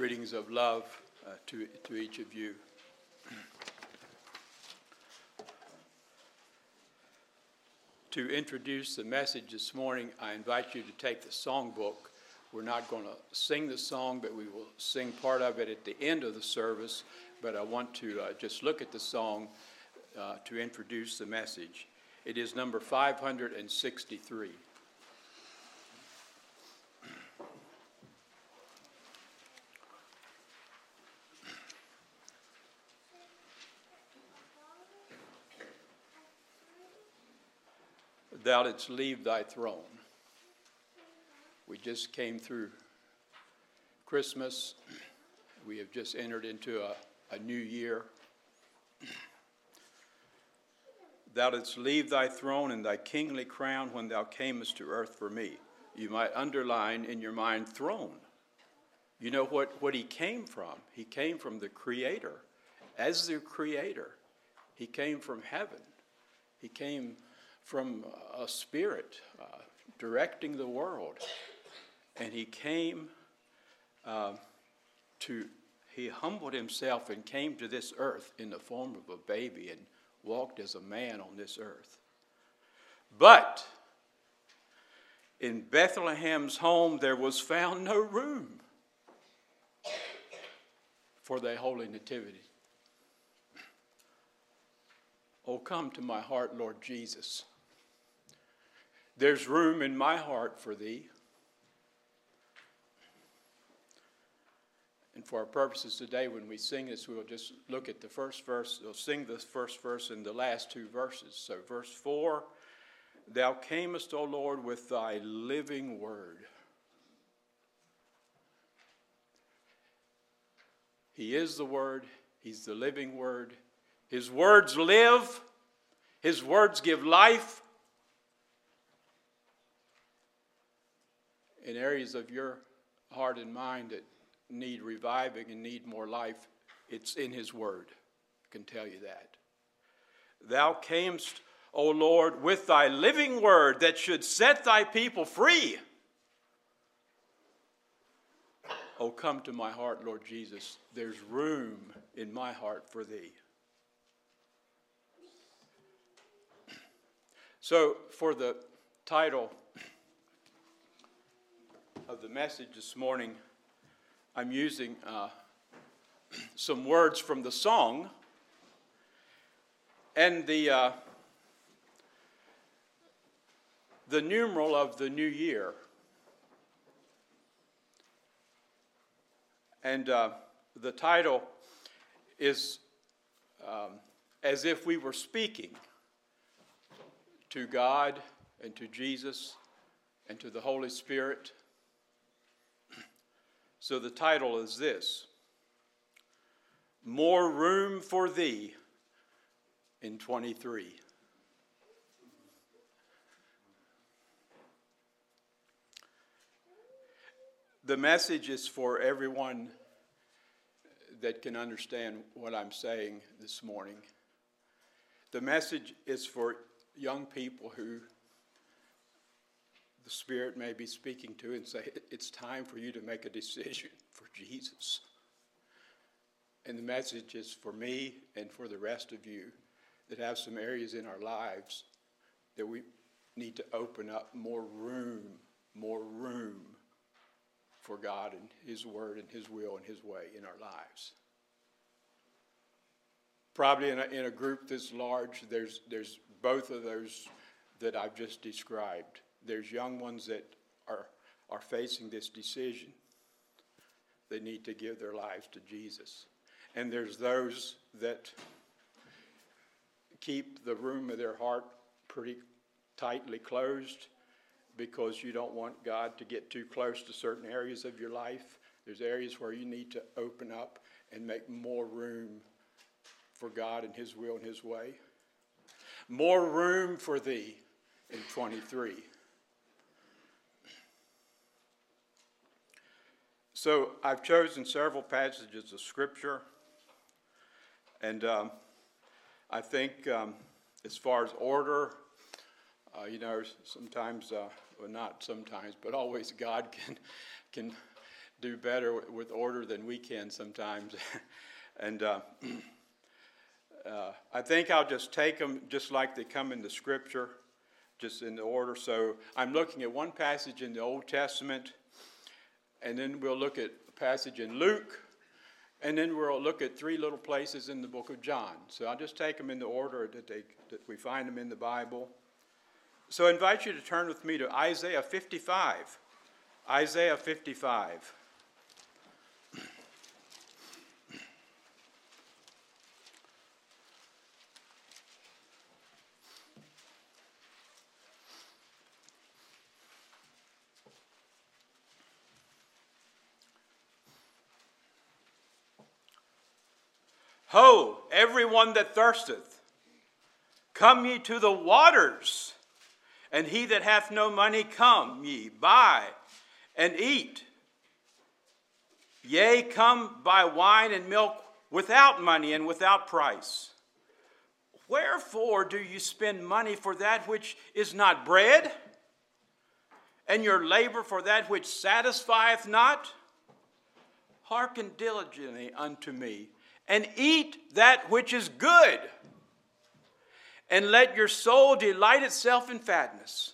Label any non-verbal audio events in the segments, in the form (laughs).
Greetings of love uh, to, to each of you. to introduce the message this morning, I invite you to take the songbook. We're not going to sing the song, but we will sing part of it at the end of the service. But I want to uh, just look at the song uh, to introduce the message. It is number 563. Thou didst leave thy throne. We just came through Christmas. We have just entered into a, a new year. Thou didst leave thy throne and thy kingly crown when thou camest to earth for me. You might underline in your mind throne. You know what, what he came from? He came from the Creator. As the Creator, he came from heaven. He came from a spirit uh, directing the world. And he came uh, to, he humbled himself and came to this earth in the form of a baby and walked as a man on this earth. But in Bethlehem's home there was found no room for the holy nativity. Oh, come to my heart, Lord Jesus. There's room in my heart for thee. And for our purposes today, when we sing this, we'll just look at the first verse. We'll sing the first verse and the last two verses. So, verse 4 Thou camest, O Lord, with thy living word. He is the word, He's the living word. His words live, His words give life. In areas of your heart and mind that need reviving and need more life, it's in His Word. I can tell you that. Thou camest, O Lord, with thy living word that should set thy people free. Oh, come to my heart, Lord Jesus. There's room in my heart for thee. So, for the title, of the message this morning, I'm using uh, (clears throat) some words from the song and the, uh, the numeral of the new year. And uh, the title is um, As If We Were Speaking to God and to Jesus and to the Holy Spirit so the title is this More Room for Thee in 23. The message is for everyone that can understand what I'm saying this morning. The message is for young people who the Spirit may be speaking to and say, It's time for you to make a decision (laughs) for Jesus. And the message is for me and for the rest of you that have some areas in our lives that we need to open up more room, more room for God and His Word and His will and His way in our lives. Probably in a, in a group this large, there's, there's both of those that I've just described there's young ones that are, are facing this decision. They need to give their lives to Jesus. And there's those that keep the room of their heart pretty tightly closed because you don't want God to get too close to certain areas of your life. There's areas where you need to open up and make more room for God and His will and His way. More room for thee in 23. So I've chosen several passages of Scripture, and um, I think um, as far as order, uh, you know, sometimes, uh, well, not sometimes, but always (laughs) God can can do better with order than we can sometimes. (laughs) and uh, (clears throat) uh, I think I'll just take them just like they come in the scripture, just in the order. So I'm looking at one passage in the Old Testament, and then we'll look at a passage in Luke, and then we'll look at three little places in the book of John. So I'll just take them in the order that, they, that we find them in the Bible. So I invite you to turn with me to Isaiah 55. Isaiah 55. Ho, everyone that thirsteth, come ye to the waters, and he that hath no money, come ye, buy and eat. Yea, come buy wine and milk without money and without price. Wherefore do you spend money for that which is not bread, and your labor for that which satisfieth not? Hearken diligently unto me, and eat that which is good, and let your soul delight itself in fatness.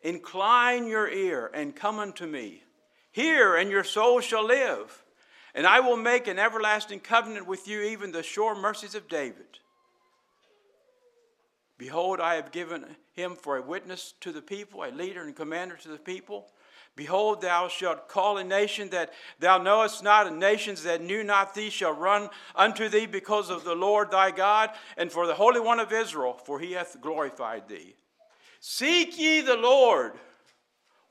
Incline your ear and come unto me. Hear, and your soul shall live. And I will make an everlasting covenant with you, even the sure mercies of David. Behold, I have given him for a witness to the people, a leader and commander to the people. Behold, thou shalt call a nation that thou knowest not, and nations that knew not thee shall run unto thee because of the Lord thy God, and for the Holy One of Israel, for he hath glorified thee. Seek ye the Lord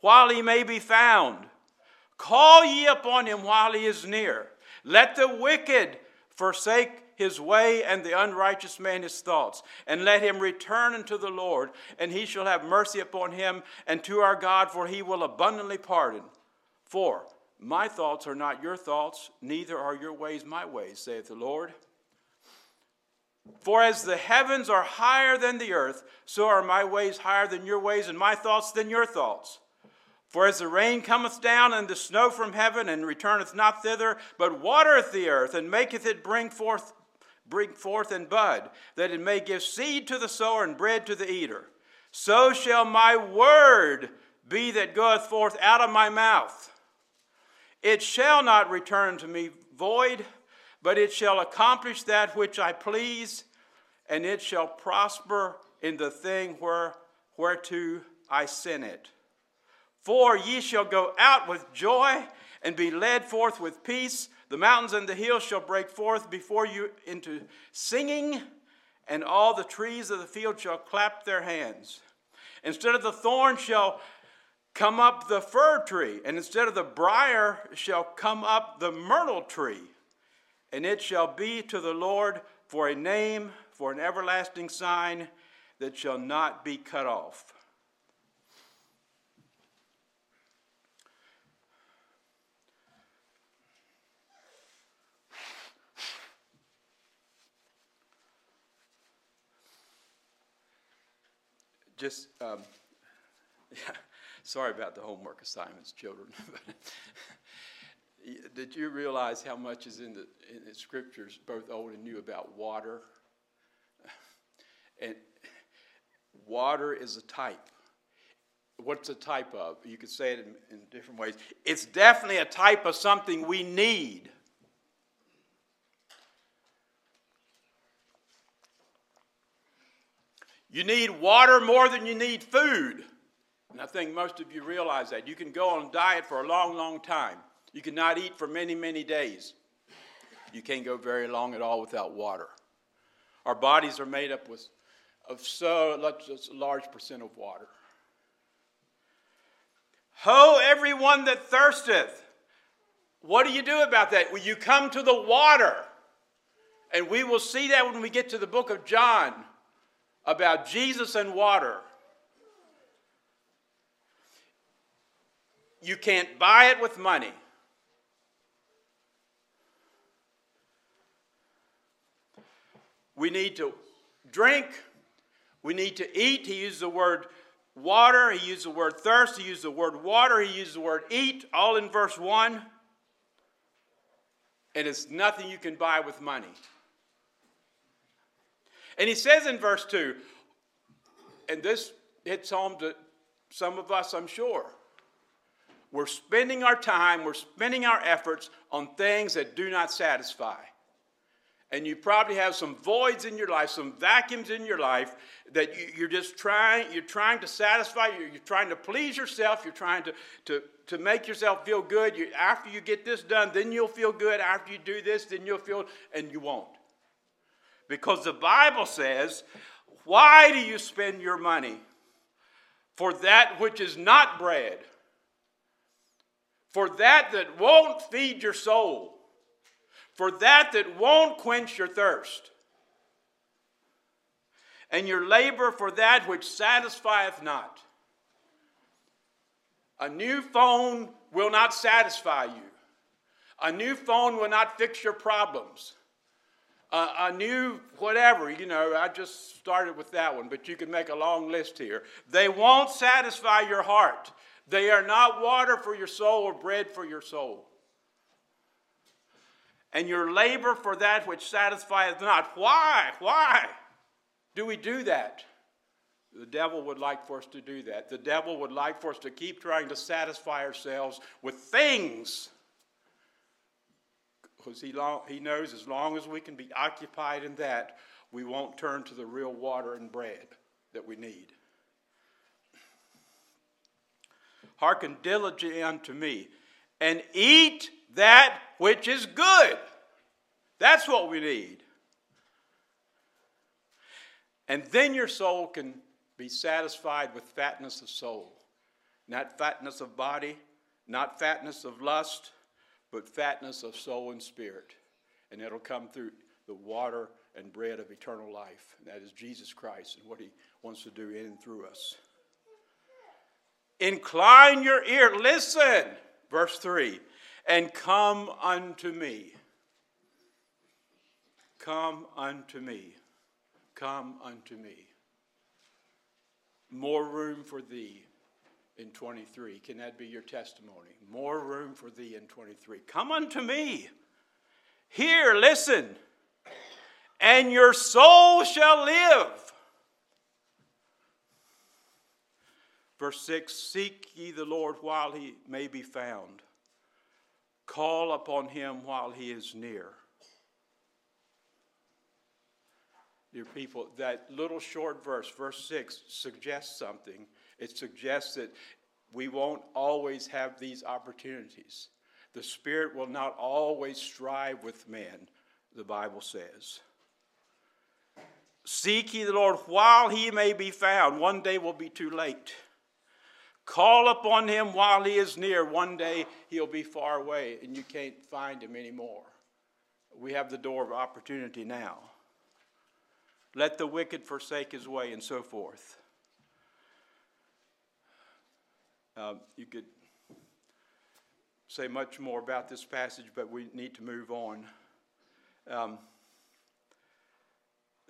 while he may be found. Call ye upon him while he is near. Let the wicked forsake his way and the unrighteous man his thoughts, and let him return unto the Lord, and he shall have mercy upon him and to our God, for he will abundantly pardon. For my thoughts are not your thoughts, neither are your ways my ways, saith the Lord. For as the heavens are higher than the earth, so are my ways higher than your ways, and my thoughts than your thoughts. For as the rain cometh down and the snow from heaven, and returneth not thither, but watereth the earth, and maketh it bring forth, bring forth and bud, that it may give seed to the sower and bread to the eater, so shall my word be that goeth forth out of my mouth. It shall not return to me void but it shall accomplish that which I please, and it shall prosper in the thing where, whereto I send it. For ye shall go out with joy and be led forth with peace. The mountains and the hills shall break forth before you into singing, and all the trees of the field shall clap their hands. Instead of the thorn shall come up the fir tree, and instead of the brier shall come up the myrtle tree and it shall be to the Lord for a name, for an everlasting sign that shall not be cut off. Just, um, yeah, (laughs) sorry about the homework assignments, children. (laughs) (laughs) did you realize how much is in the, in the scriptures, both old and new, about water? And water is a type. What's a type of? You could say it in, in different ways. It's definitely a type of something we need. You need water more than you need food. And I think most of you realize that. You can go on diet for a long, long time. You cannot eat for many, many days. You can't go very long at all without water. Our bodies are made up with, of so a large percent of water. Ho, everyone that thirsteth. What do you do about that? Well, you come to the water. And we will see that when we get to the book of John about Jesus and water. You can't buy it with money. We need to drink. We need to eat. He used the word water, he used the word thirst, he used the word water, he used the word eat, all in verse 1. And it's nothing you can buy with money. And he says in verse 2, and this hits home to some of us, I'm sure. We're spending our time, we're spending our efforts on things that do not satisfy. And you probably have some voids in your life, some vacuums in your life that you, are just trying, you're trying to satisfy, you're, you're, trying to please yourself, you're trying to, to, to make yourself feel good. You, after you get this done, then you'll feel good. After you do this, then you'll feel, and you won't. Because the Bible says, why do you spend your money for that which is not bread? For that that won't feed your soul? For that that won't quench your thirst? And your labor for that which satisfieth not? A new phone will not satisfy you. A new phone will not fix your problems Uh, a, a new whatever, you know, I just started with that one, but you can make a long list here. They won't satisfy your heart. They are not water for your soul or bread for your soul. And your labor for that which satisfieth not. Why? Why do we do that? The devil would like for us to do that. The devil would like for us to keep trying to satisfy ourselves with things because he, he knows as long as we can be occupied in that, we won't turn to the real water and bread that we need. Hearken diligently unto me, and eat that which is good. That's what we need. And then your soul can be satisfied with fatness of soul, not fatness of body, not fatness of lust but fatness of soul and spirit. And it'll come through the water and bread of eternal life. And that is Jesus Christ and what he wants to do in and through us. Incline your ear, listen, verse 3, and come unto me. Come unto me. Come unto me. More room for thee in 23. Can that be your testimony? More room for thee in 23. Come unto me. Hear, listen, and your soul shall live. Verse 6 Seek ye the Lord while he may be found, call upon him while he is near. Dear people, that little short verse, verse 6, suggests something it suggests that we won't always have these opportunities. The Spirit will not always strive with men, the Bible says. Seek ye the Lord while he may be found. One day will be too late. Call upon him while he is near. One day he'll be far away and you can't find him anymore. We have the door of opportunity now. Let the wicked forsake his way and so forth. Um, you could say much more about this passage, but we need to move on. Um,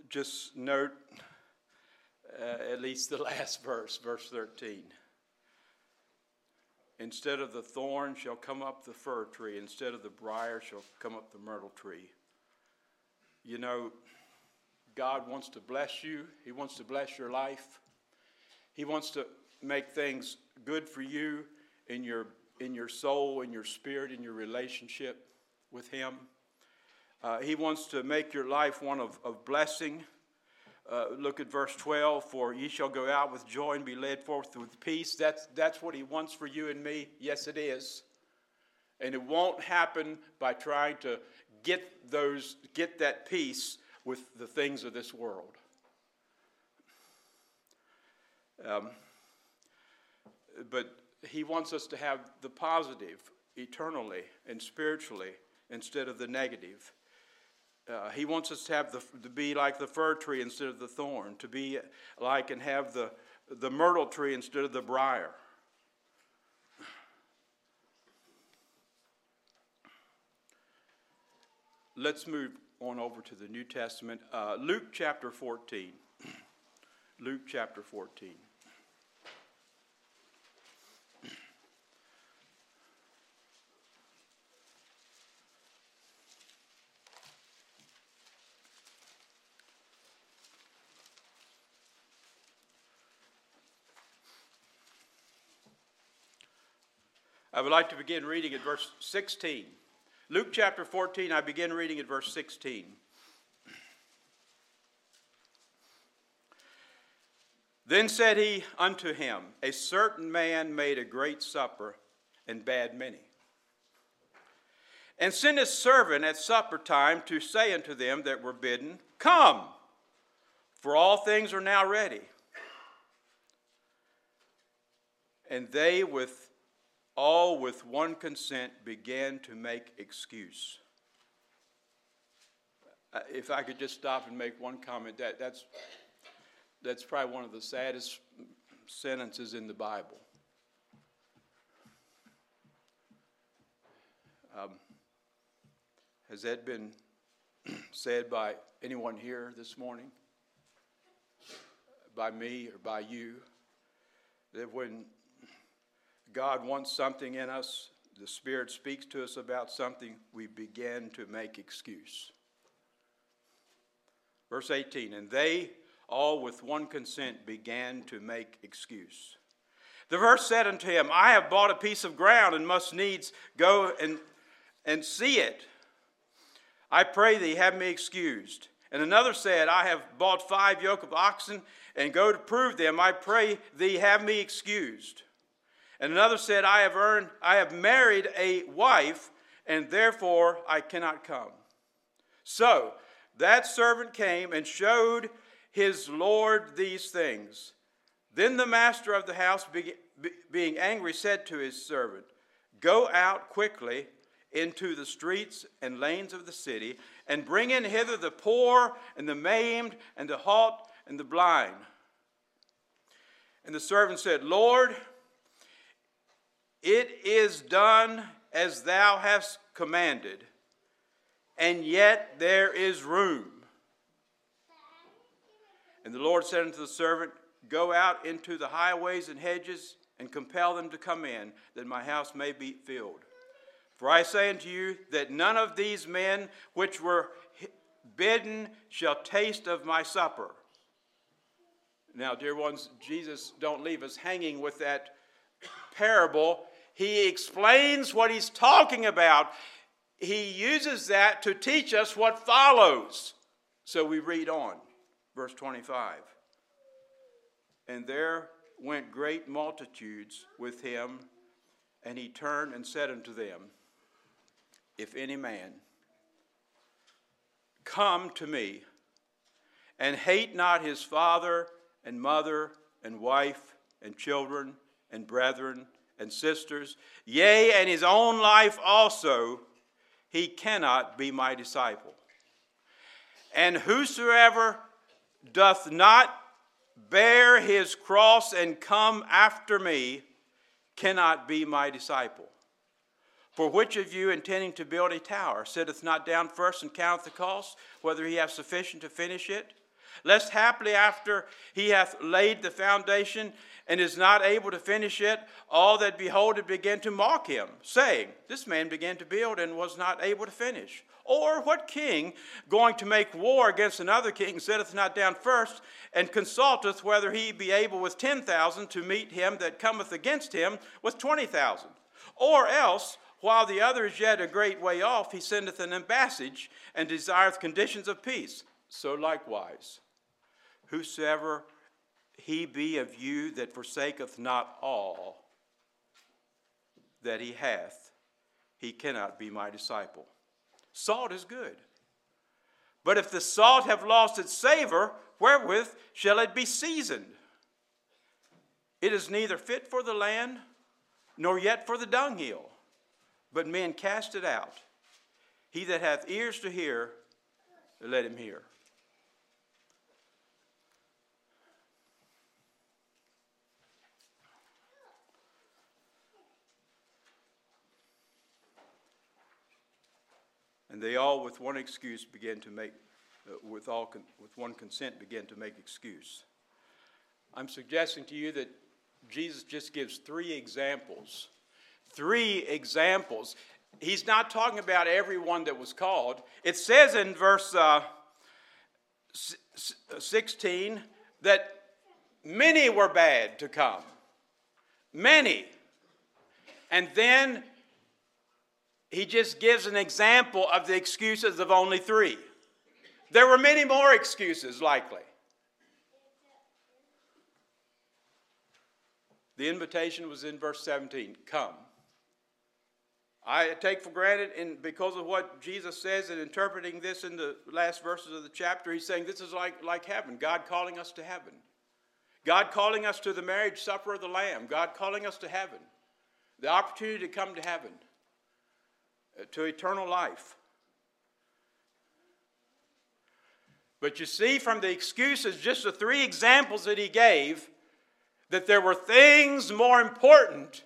just note uh, at least the (laughs) last verse, verse 13. Instead of the thorn shall come up the fir tree, instead of the briar shall come up the myrtle tree. You know, God wants to bless you, He wants to bless your life, He wants to make things good for you in your, in your soul, in your spirit, in your relationship with Him. Uh, he wants to make your life one of, of blessing. Uh, look at verse 12 for ye shall go out with joy and be led forth with peace. That's, that's what He wants for you and me. Yes, it is. And it won't happen by trying to get, those, get that peace with the things of this world. Um, but he wants us to have the positive eternally and spiritually instead of the negative. Uh, he wants us to have the, to be like the fir tree instead of the thorn, to be like and have the, the myrtle tree instead of the briar. Let's move on over to the New Testament. Uh, Luke chapter 14. (clears throat) Luke chapter 14. I would like to begin reading at verse 16. Luke chapter 14, I begin reading at verse 16. Then said he unto him, A certain man made a great supper and bade many. And sent his servant at supper time to say unto them that were bidden, Come, for all things are now ready. And they with all with one consent began to make excuse. Uh, if I could just stop and make one comment, that, that's that's probably one of the saddest sentences in the Bible. Um, has that been (clears throat) said by anyone here this morning? By me or by you? That when God wants something in us, the Spirit speaks to us about something, we begin to make excuse. Verse 18, and they all with one consent began to make excuse. The verse said unto him, I have bought a piece of ground and must needs go and, and see it. I pray thee, have me excused. And another said, I have bought five yoke of oxen and go to prove them. I pray thee, have me excused. And another said, I have earned, I have married a wife, and therefore I cannot come. So that servant came and showed his Lord these things. Then the master of the house, being angry, said to his servant, Go out quickly into the streets and lanes of the city, and bring in hither the poor, and the maimed, and the halt, and the blind. And the servant said, Lord, it is done as thou hast commanded, and yet there is room. And the Lord said unto the servant, Go out into the highways and hedges and compel them to come in, that my house may be filled. For I say unto you that none of these men which were bidden shall taste of my supper. Now, dear ones, Jesus don't leave us hanging with that parable. He explains what he's talking about. He uses that to teach us what follows. So we read on. Verse 25. And there went great multitudes with him, and he turned and said unto them, If any man come to me and hate not his father and mother and wife and children and brethren and sisters, yea, and his own life also, he cannot be my disciple. And whosoever doth not bear his cross and come after me cannot be my disciple. For which of you, intending to build a tower, sitteth not down first and counteth the cost, whether he have sufficient to finish it? Lest haply after he hath laid the foundation and is not able to finish it, all that behold it begin to mock him, saying, This man began to build and was not able to finish. Or what king, going to make war against another king, sitteth not down first and consulteth whether he be able with ten thousand to meet him that cometh against him with twenty thousand? Or else, while the other is yet a great way off, he sendeth an ambassage and desireth conditions of peace. So likewise, whosoever he be of you that forsaketh not all that he hath, he cannot be my disciple. Salt is good. But if the salt have lost its savor, wherewith shall it be seasoned? It is neither fit for the land, nor yet for the dunghill, but men cast it out. He that hath ears to hear, let him hear. And they all, with one excuse, began to make, uh, with, all con- with one consent, began to make excuse. I'm suggesting to you that Jesus just gives three examples. Three examples. He's not talking about everyone that was called. It says in verse uh, 16 that many were bade to come. Many. And then he just gives an example of the excuses of only three. There were many more excuses, likely. The invitation was in verse 17 Come. I take for granted, and because of what Jesus says in interpreting this in the last verses of the chapter, he's saying this is like, like heaven, God calling us to heaven. God calling us to the marriage supper of the Lamb, God calling us to heaven, the opportunity to come to heaven, to eternal life. But you see from the excuses, just the three examples that he gave, that there were things more important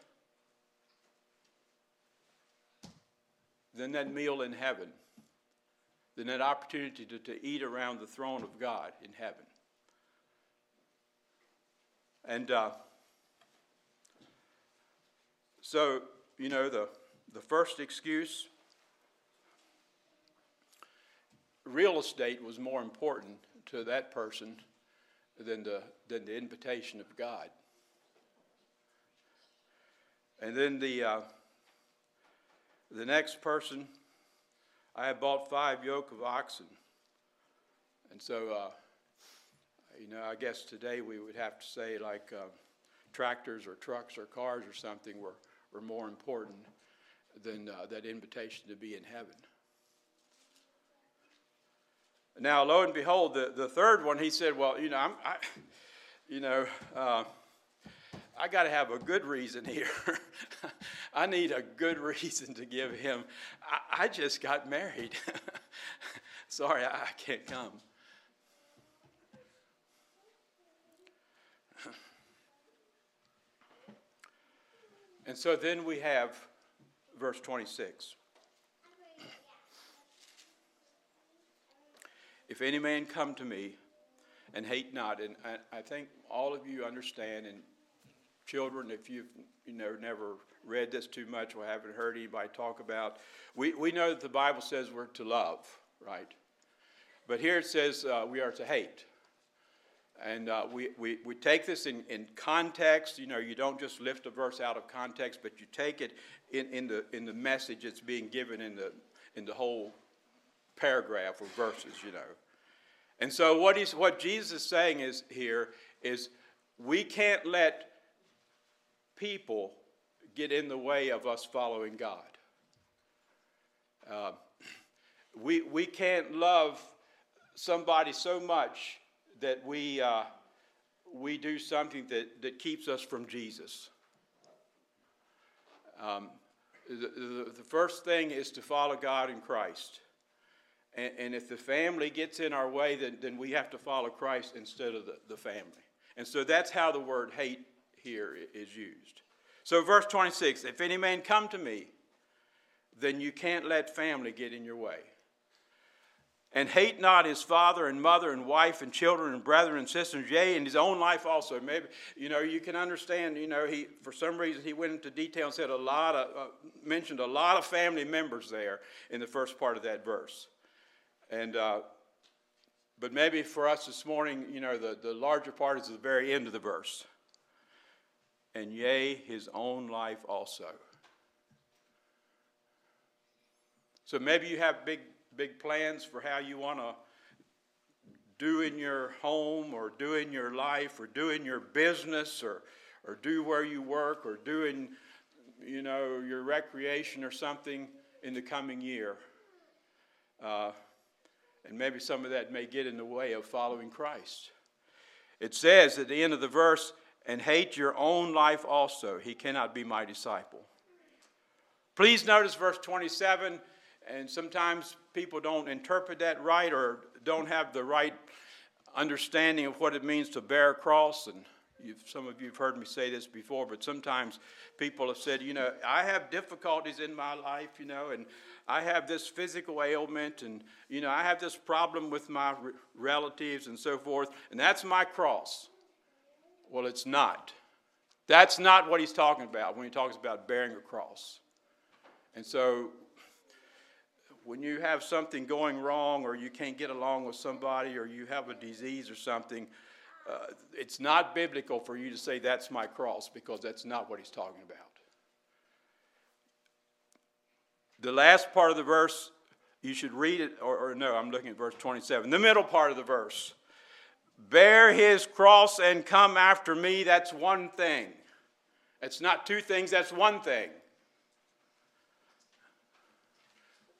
than that meal in heaven, than that opportunity to, to eat around the throne of God in heaven. And uh, so, you know, the, the first excuse real estate was more important to that person than the, than the invitation of God. And then the, uh, the next person, I had bought five yoke of oxen. And so, uh, you know, I guess today we would have to say like uh, tractors or trucks or cars or something were, were more important than uh, that invitation to be in heaven. Now, lo and behold, the, the third one, he said, well, you know, I'm, I, you know, uh, I got to have a good reason here. (laughs) I need a good reason to give him. I, I just got married. (laughs) Sorry, I, I can't come. (laughs) And so then we have verse 26. If any man come to me and hate not, and I, I think all of you understand, and children, if you've you know never read this too much or haven't heard anybody talk about, we, we know that the Bible says we're to love, right? But here it says uh, we are to hate. And uh, we, we, we take this in, in context. You know, you don't just lift a verse out of context, but you take it in, in, the, in the message that's being given in the, in the whole paragraph or verses, you know. And so what, he's, what Jesus is saying is here is we can't let people get in the way of us following God. Uh, we, we can't love somebody so much that we, uh, we do something that, that keeps us from Jesus. Um, the, the, the first thing is to follow God in Christ. And, and if the family gets in our way, then, then we have to follow Christ instead of the, the family. And so that's how the word hate here is used. So, verse 26 if any man come to me, then you can't let family get in your way. And hate not his father and mother and wife and children and brethren and sisters, yea, and his own life also. Maybe, you know, you can understand, you know, he, for some reason, he went into detail and said a lot of, uh, mentioned a lot of family members there in the first part of that verse. And, uh, but maybe for us this morning, you know, the, the larger part is the very end of the verse. And yea, his own life also. So maybe you have big, big plans for how you want to do in your home or do in your life or do in your business or, or do where you work or do in, you know, your recreation or something in the coming year. Uh, and maybe some of that may get in the way of following Christ. It says at the end of the verse, and hate your own life also. He cannot be my disciple. Please notice verse 27, and sometimes people don't interpret that right or don't have the right understanding of what it means to bear a cross. And some of you have heard me say this before, but sometimes people have said, you know, I have difficulties in my life, you know, and I have this physical ailment, and, you know, I have this problem with my relatives and so forth, and that's my cross. Well, it's not. That's not what he's talking about when he talks about bearing a cross. And so, when you have something going wrong, or you can't get along with somebody, or you have a disease or something, uh, it's not biblical for you to say, That's my cross, because that's not what he's talking about. The last part of the verse, you should read it, or, or no, I'm looking at verse 27. The middle part of the verse. Bear his cross and come after me. That's one thing. It's not two things, that's one thing.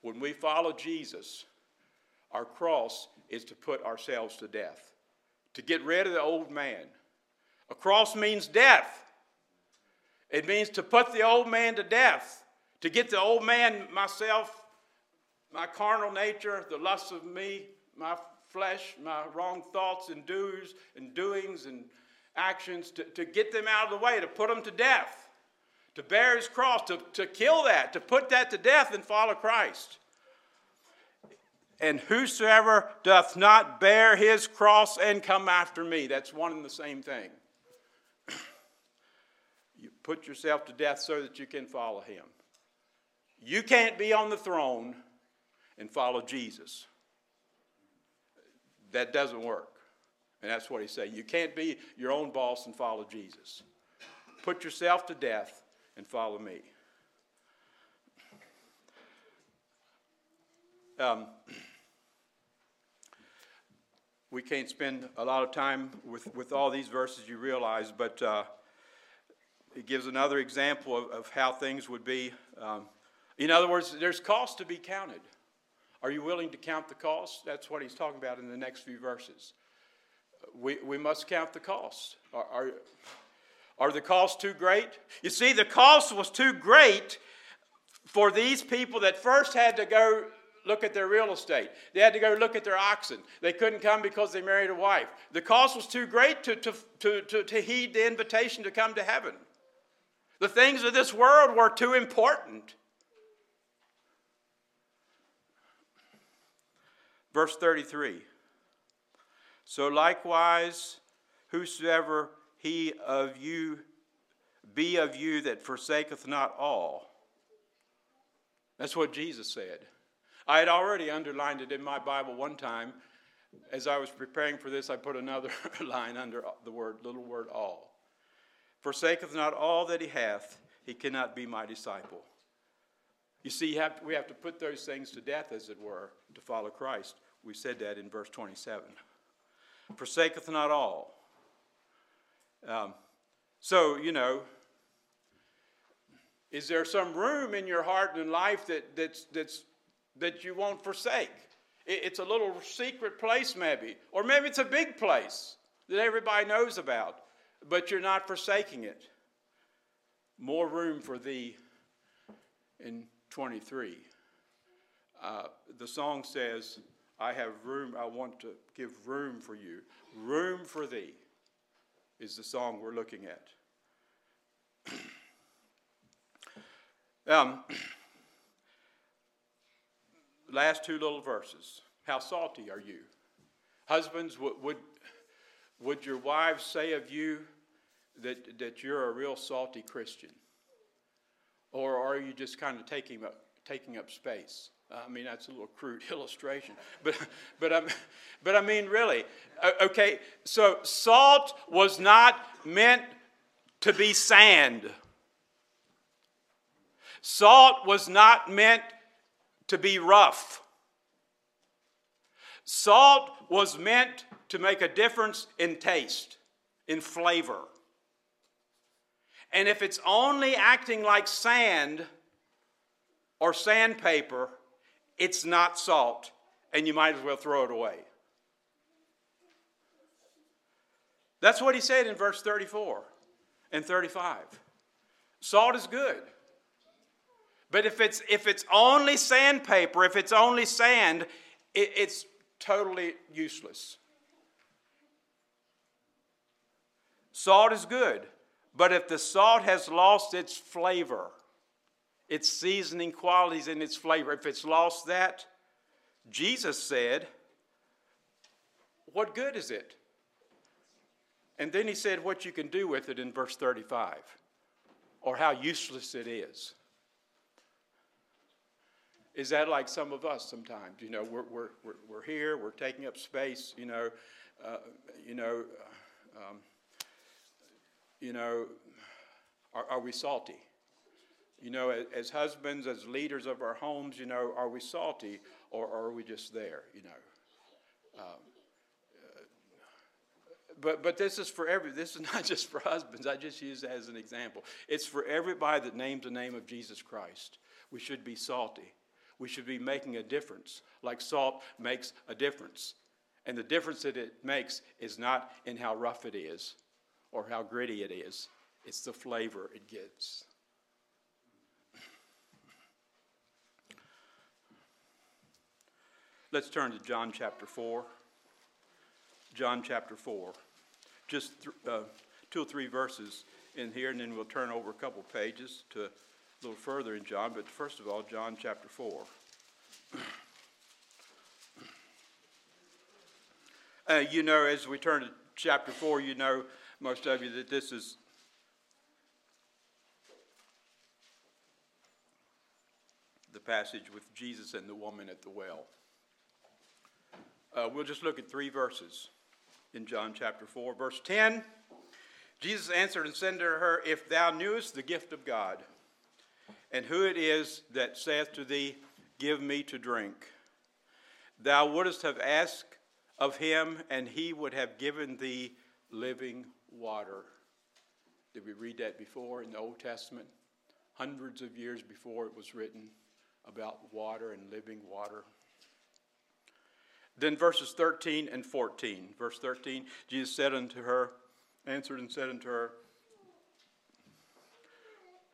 When we follow Jesus, our cross is to put ourselves to death, to get rid of the old man. A cross means death. It means to put the old man to death, to get the old man, myself, my carnal nature, the lusts of me, my flesh, my wrong thoughts and do's and doings and actions, to, to get them out of the way, to put them to death, to bear his cross, to, to kill that, to put that to death and follow Christ. And whosoever doth not bear his cross and come after me, that's one and the same thing. (clears throat) you put yourself to death so that you can follow him. You can't be on the throne and follow Jesus. That doesn't work. And that's what he said. You can't be your own boss and follow Jesus. Put yourself to death and follow me. Um, we can't spend a lot of time with, with all these verses, you realize, but uh, it gives another example of, of how things would be. Um, in other words, there's cost to be counted. Are you willing to count the cost? That's what he's talking about in the next few verses. We, we must count the cost. Are, are, are the costs too great? You see, the cost was too great for these people that first had to go look at their real estate. They had to go look at their oxen. They couldn't come because they married a wife. The cost was too great to, to, to, to, to heed the invitation to come to heaven. The things of this world were too important. Verse 33 So likewise, whosoever he of you be of you that forsaketh not all. That's what Jesus said. I had already underlined it in my Bible one time. As I was preparing for this, I put another (laughs) line under the word, little word all. Forsaketh not all that he hath, he cannot be my disciple. You see, have, we have to put those things to death, as it were, to follow Christ. We said that in verse 27. Forsaketh not all. Um, so, you know, is there some room in your heart and life that, that's, that's, that you won't forsake? It's a little secret place, maybe, or maybe it's a big place that everybody knows about, but you're not forsaking it. More room for thee in 23. Uh, the song says, I have room, I want to give room for you. Room for thee is the song we're looking at. (clears throat) um, (clears throat) last two little verses. How salty are you? Husbands, would, would, would your wives say of you that, that you're a real salty Christian? Or are you just kind of taking up, taking up space? Uh, I mean, that's a little crude (laughs) illustration, but, but, I'm, but I mean, really. Okay, so salt was not meant to be sand. Salt was not meant to be rough. Salt was meant to make a difference in taste, in flavor. And if it's only acting like sand or sandpaper, it's not salt, and you might as well throw it away. That's what he said in verse 34 and 35. Salt is good. But if it's, if it's only sandpaper, if it's only sand, it, it's totally useless. Salt is good, but if the salt has lost its flavor, its seasoning qualities and its flavor. If it's lost that, Jesus said, What good is it? And then he said what you can do with it in verse 35, or how useless it is. Is that like some of us sometimes? You know, we're, we're, we're, we're here, we're taking up space, you know, uh, you know, um, you know, are, are we salty? You know, as, husbands, as leaders of our homes, you know, are we salty or, are we just there, you know? Um, but, but this is for every, this is (laughs) not just for husbands. I just use it as an example. It's for everybody that names the name of Jesus Christ. We should be salty. We should be making a difference, like salt makes a difference. And the difference that it makes is not in how rough it is or how gritty it is, it's the flavor it gets. Let's turn to John chapter 4. John chapter 4. Just th- uh, two or three verses in here, and then we'll turn over a couple pages to a little further in John. But first of all, John chapter 4. (clears throat) Uh, you know, as we turn to chapter 4, you know, most of you, that this is the passage with Jesus and the woman at the well. Uh, we'll just look at three verses in John chapter 4. Verse 10 Jesus answered and said to her, If thou knewest the gift of God, and who it is that saith to thee, Give me to drink, thou wouldst have asked of him, and he would have given thee living water. Did we read that before in the Old Testament? Hundreds of years before it was written about water and living water. Then verses 13 and 14. Verse 13, Jesus said unto her, answered and said unto her,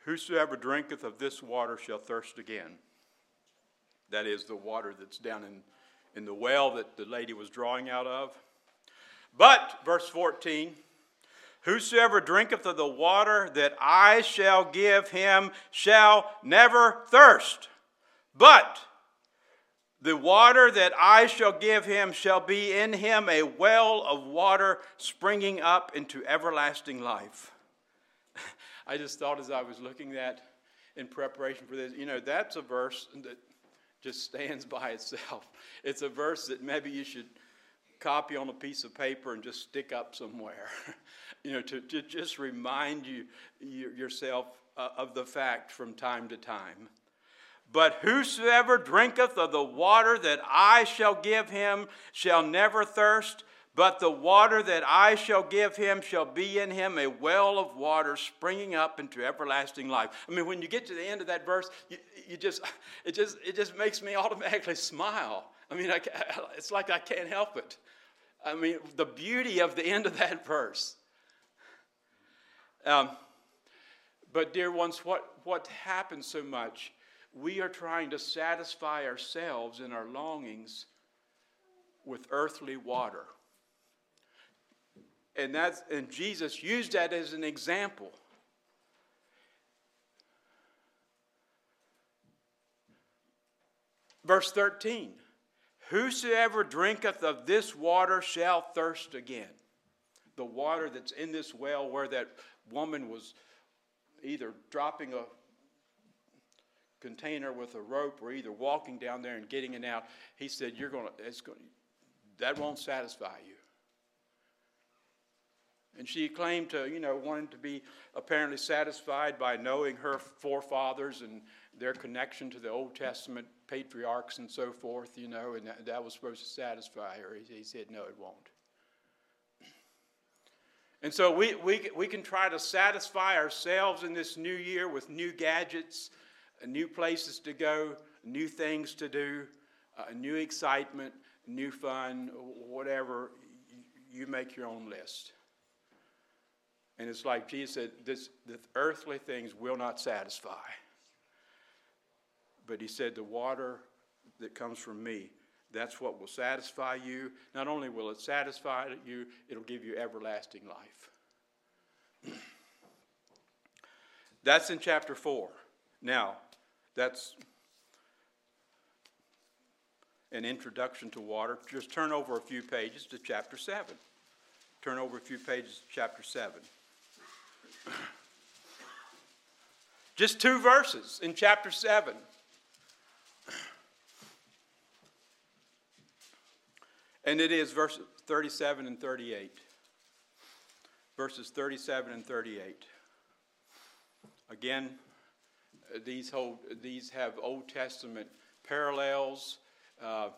Whosoever drinketh of this water shall thirst again. That is the water that's down in, in the well that the lady was drawing out of. But, verse 14, Whosoever drinketh of the water that I shall give him shall never thirst. But the water that I shall give him shall be in him a well of water springing up into everlasting life. (laughs) I just thought as I was looking at in preparation for this, you know, that's a verse that just stands by itself. (laughs) It's a verse that maybe you should copy on a piece of paper and just stick up somewhere, (laughs) you know, to, to just remind you, you yourself uh, of the fact from time to time. But whosoever drinketh of the water that I shall give him shall never thirst, but the water that I shall give him shall be in him a well of water springing up into everlasting life. I mean, when you get to the end of that verse, you, you just, (laughs) it, just, it just makes me (laughs) automatically smile. I mean, I, (laughs) it's like I can't help it. I mean, the beauty of the end of that verse. Um, but, dear ones, what, what happens so much we are trying to satisfy ourselves and our longings with earthly water. And that's and Jesus used that as an example. Verse 13 Whosoever drinketh of this water shall thirst again. The water that's in this well where that woman was either dropping a container with a rope or either walking down there and getting it out. He said, You're gonna it's going that won't satisfy you. And she claimed to, you know, wanting to be apparently satisfied by knowing her forefathers and their connection to the Old Testament patriarchs and so forth, you know, and that, that was supposed to satisfy her. He, he said, No, it won't. And so we, we, we can try to satisfy ourselves in this new year with new gadgets new places to go, new things to do, uh, new excitement, new fun, whatever. You make your own list. And it's like Jesus said, this, the earthly things will not satisfy. But he said, the water that comes from me, that's what will satisfy you. Not only will it satisfy you, it'll give you everlasting life. (clears throat) that's in chapter 4. Now, that's an introduction to water. Just turn over a few pages to chapter 7. Turn over a few pages to chapter 7. Just two verses in chapter 7. And it is verses 37 and 38. Verses 37 and 38. Again, these, hold, these have Old Testament parallels. Uh,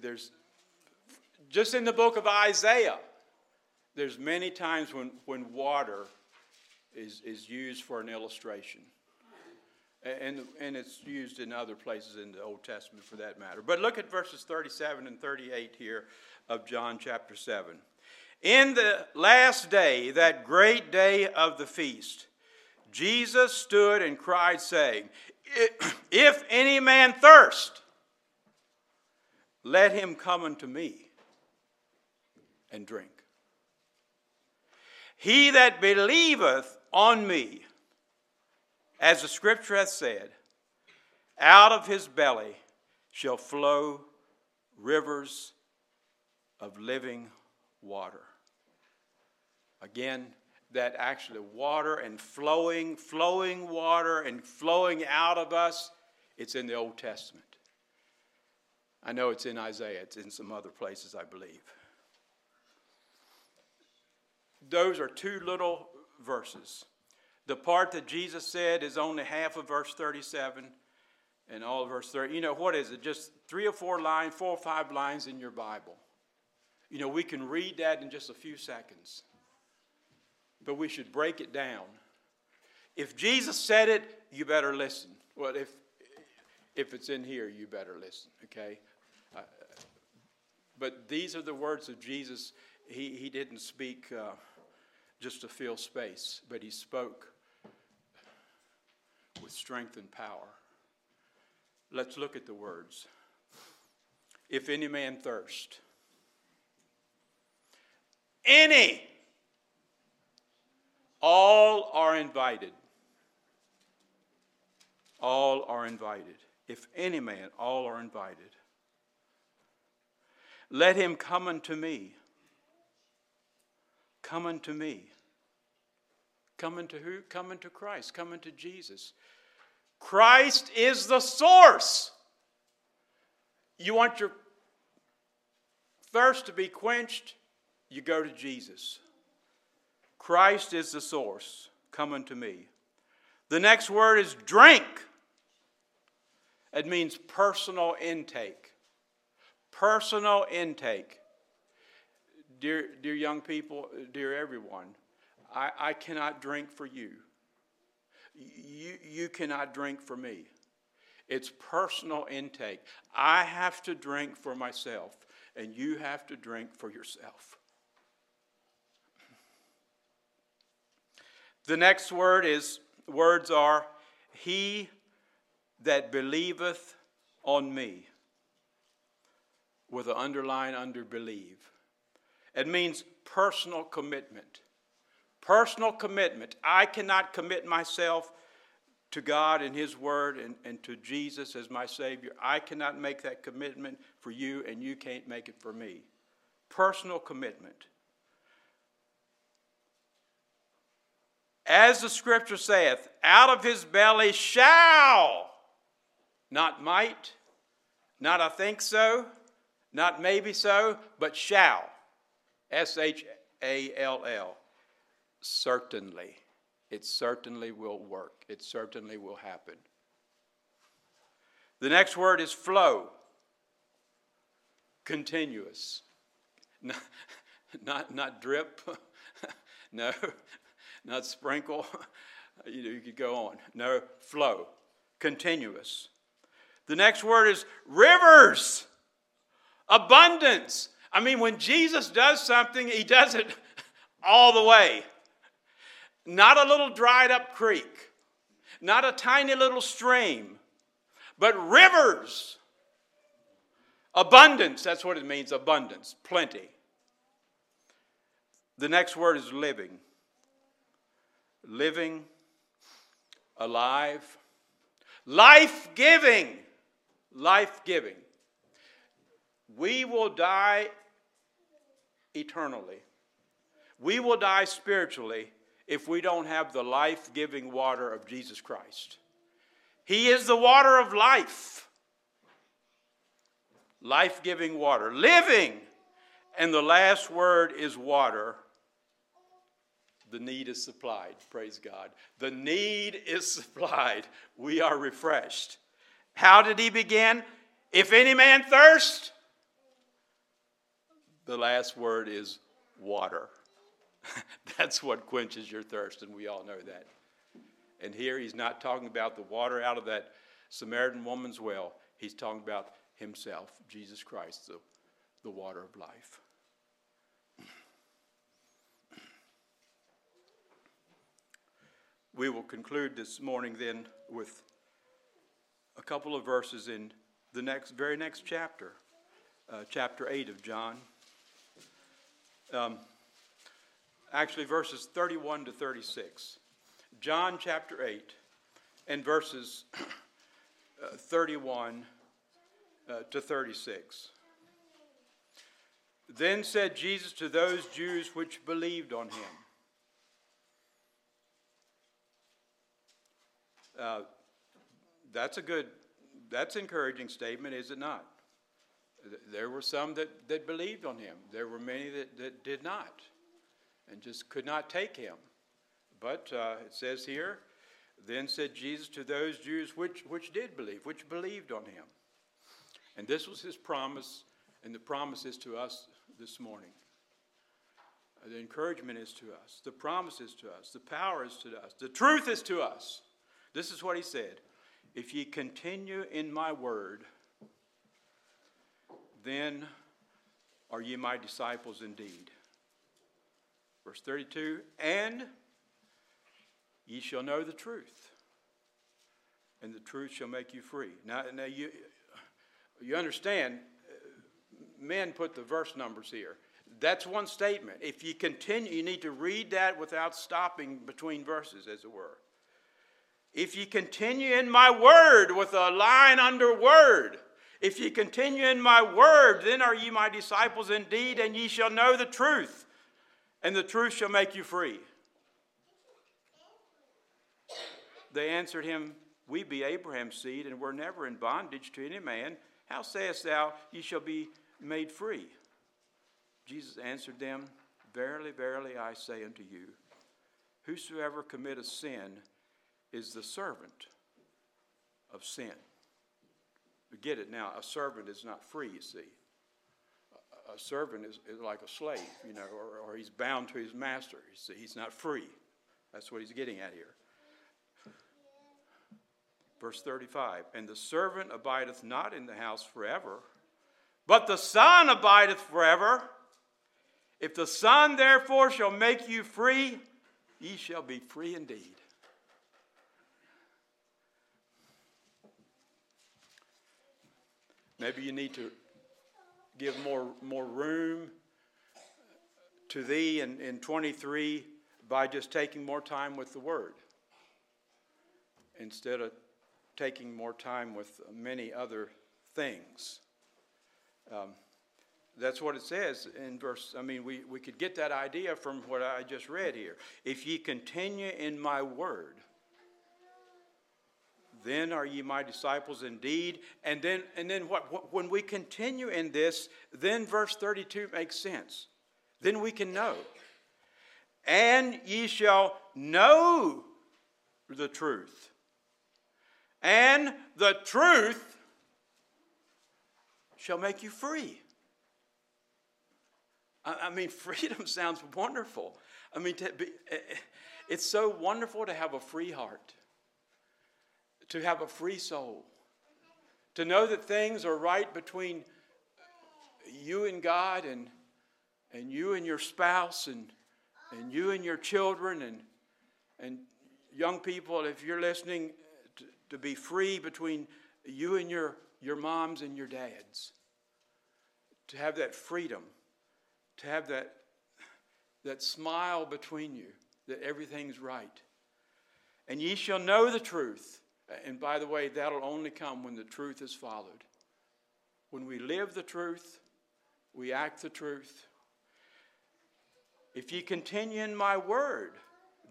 there's just in the book of Isaiah, there's many times when, when water is, is used for an illustration. And, and it's used in other places in the Old Testament for that matter. But look at verses 37 and 38 here of John chapter 7. In the last day, that great day of the feast, Jesus stood and cried, saying, (clears throat) If any man thirst, let him come unto me and drink. He that believeth on me, as the scripture hath said, out of his belly shall flow rivers of living water. Again, that actually water and flowing, flowing water and flowing out of us, it's in the Old Testament. I know it's in Isaiah, it's in some other places, I believe. Those are two little verses. The part that Jesus said is only half of verse 37 and all of verse 30. You know, what is it? Just three or four lines, four or five lines in your Bible. You know, we can read that in just a few seconds, but we should break it down. If Jesus said it, you better listen. Well, if, if it's in here, you better listen, okay? Uh, but these are the words of Jesus. He, he didn't speak. Uh, just to fill space, but he spoke with strength and power. Let's look at the words. If any man thirst, any, all are invited. All are invited. If any man, all are invited. Let him come unto me. Come unto me. Come unto who? Come unto Christ. Come unto Jesus. Christ is the source. You want your thirst to be quenched? You go to Jesus. Christ is the source. Come unto me. The next word is drink. It means personal intake. Personal intake dear, dear young people, dear everyone, I, I cannot drink for you. you. You cannot drink for me. It's personal intake. I have to drink for myself, and you have to drink for yourself. The next word is words are he that believeth on me with an underline under believe. It means personal commitment. Personal commitment. I cannot commit myself to God and His Word and, and to Jesus as my Savior. I cannot make that commitment for you, and you can't make it for me. Personal commitment. As the scripture saith, out of his belly shall, not might, not I think so, not maybe so, but shall S H A L L. Certainly. It certainly will work. It certainly will happen. The next word is flow. Continuous. (laughs) Not, not, not drip. (laughs) no. Not sprinkle. (laughs) You, know, you could go on. No, flow. Continuous. The next word is rivers. Abundance. I mean, when Jesus does something, he does it (laughs) all the way. Not a little dried up creek, not a tiny little stream, but rivers. Abundance, that's what it means abundance, plenty. The next word is living. Living, alive, life giving. Life giving. We will die eternally. We will die spiritually if we don't have the life giving water of Jesus Christ. He is the water of life. Life giving water. Living. And the last word is water. The need is supplied. Praise God. The need is (laughs) supplied. We are refreshed. How did he begin? If any man thirst, the last word is water. (laughs) That's what quenches your thirst, and we all know that. And here he's not talking about the water out of that Samaritan woman's well, he's talking about himself, Jesus Christ, the, the water of life. We will conclude this morning then with a couple of verses in the next, very next chapter, uh, chapter 8 of John. Um, actually, verses 31 to 36. John chapter 8 and verses (clears throat) uh, 31 uh, to 36. Then said Jesus to those Jews which believed on him, uh, That's a good, that's encouraging statement, is it not? There were some that, that believed on him. There were many that, that did not and just could not take him. But uh, it says here, then said Jesus to those Jews which, which did believe, which believed on him. And this was his promise, and the promise is to us this morning. The encouragement is to us, the promise is to us, the power is to us, the truth is to us. This is what he said If ye continue in my word, then are ye my disciples indeed. Verse 32 And ye shall know the truth, and the truth shall make you free. Now, now you, you understand, men put the verse numbers here. That's one statement. If you continue, you need to read that without stopping between verses, as it were. If ye continue in my word with a line under word, if ye continue in my word, then are ye my disciples indeed, and ye shall know the truth, and the truth shall make you free. They answered him, We be Abraham's seed, and were never in bondage to any man. How sayest thou, Ye shall be made free? Jesus answered them, Verily, verily, I say unto you, Whosoever committeth sin is the servant of sin. Get it now, a servant is not free, you see. A, servant is, is, like a slave, you know, or, or he's bound to his master. You see, he's not free. That's what he's getting at here. Verse 35 And the servant abideth not in the house forever, but the Son abideth forever. If the Son therefore shall make you free, ye shall be free indeed. Maybe you need to give more, more room to thee in, in 23 by just taking more time with the Word instead of taking more time with many other things. Um, that's what it says in verse. I mean, we, we could get that idea from what I just read here. If ye continue in my word, then are ye my disciples indeed. And then, and then what? When we continue in this, then verse 32 makes sense. Then we can know. And ye shall know the truth, and the truth shall make you free. I mean, (laughs) freedom sounds wonderful. I mean, be, it's so wonderful to have a free heart, to have a free soul, to know that things are right between you and God and, and you and your spouse and, and you and your children and, and young people, if you're listening, to be free between you and your, your moms and your dads. To have that freedom, to have that, that smile between you that everything's right. And ye shall know the truth. And by the way, that'll only come when the truth is followed. When we live the truth, we act the truth. If ye continue in my word,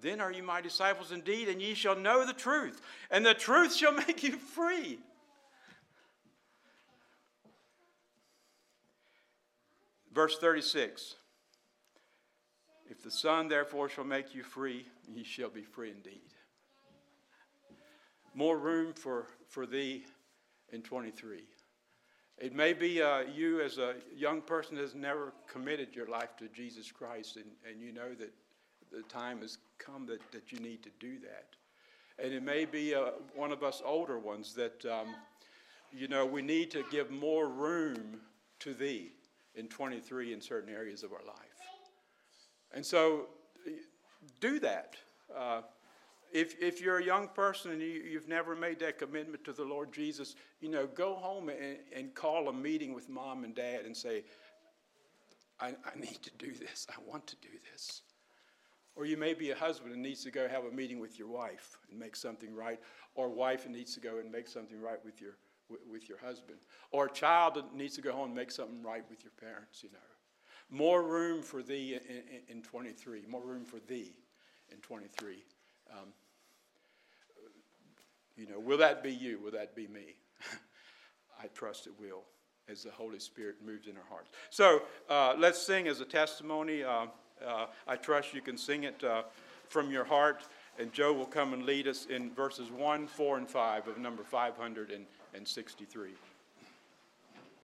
then are ye my disciples indeed, and ye shall know the truth, and the truth shall (laughs) make you free. Verse 36 If the Son therefore shall make you free, ye shall be free indeed. More room for, for thee in 23. It may be uh, you, as a young person, has never committed your life to Jesus Christ, and, and you know that the time has come that, that you need to do that. And it may be uh, one of us older ones that, um, you know, we need to give more room to Thee in 23 in certain areas of our life. And so do that. Uh, if, if you're a young person and you, you've never made that commitment to the Lord Jesus, you know, go home and, and call a meeting with mom and dad and say, I, I need to do this. I want to do this. Or you may be a husband and needs to go have a meeting with your wife and make something right, or wife and needs to go and make something right with your, with your husband, or a child that needs to go home and make something right with your parents, you know. More room for thee in, in, in 23, more room for thee in 23. Um, you know, will that be you? Will that be me? (laughs) I trust it will as the Holy Spirit moves in our hearts. So uh, let's sing as a testimony. Uh, uh, I trust you can sing it uh, from your heart, and Joe will come and lead us in verses 1, 4, and 5 of number 563.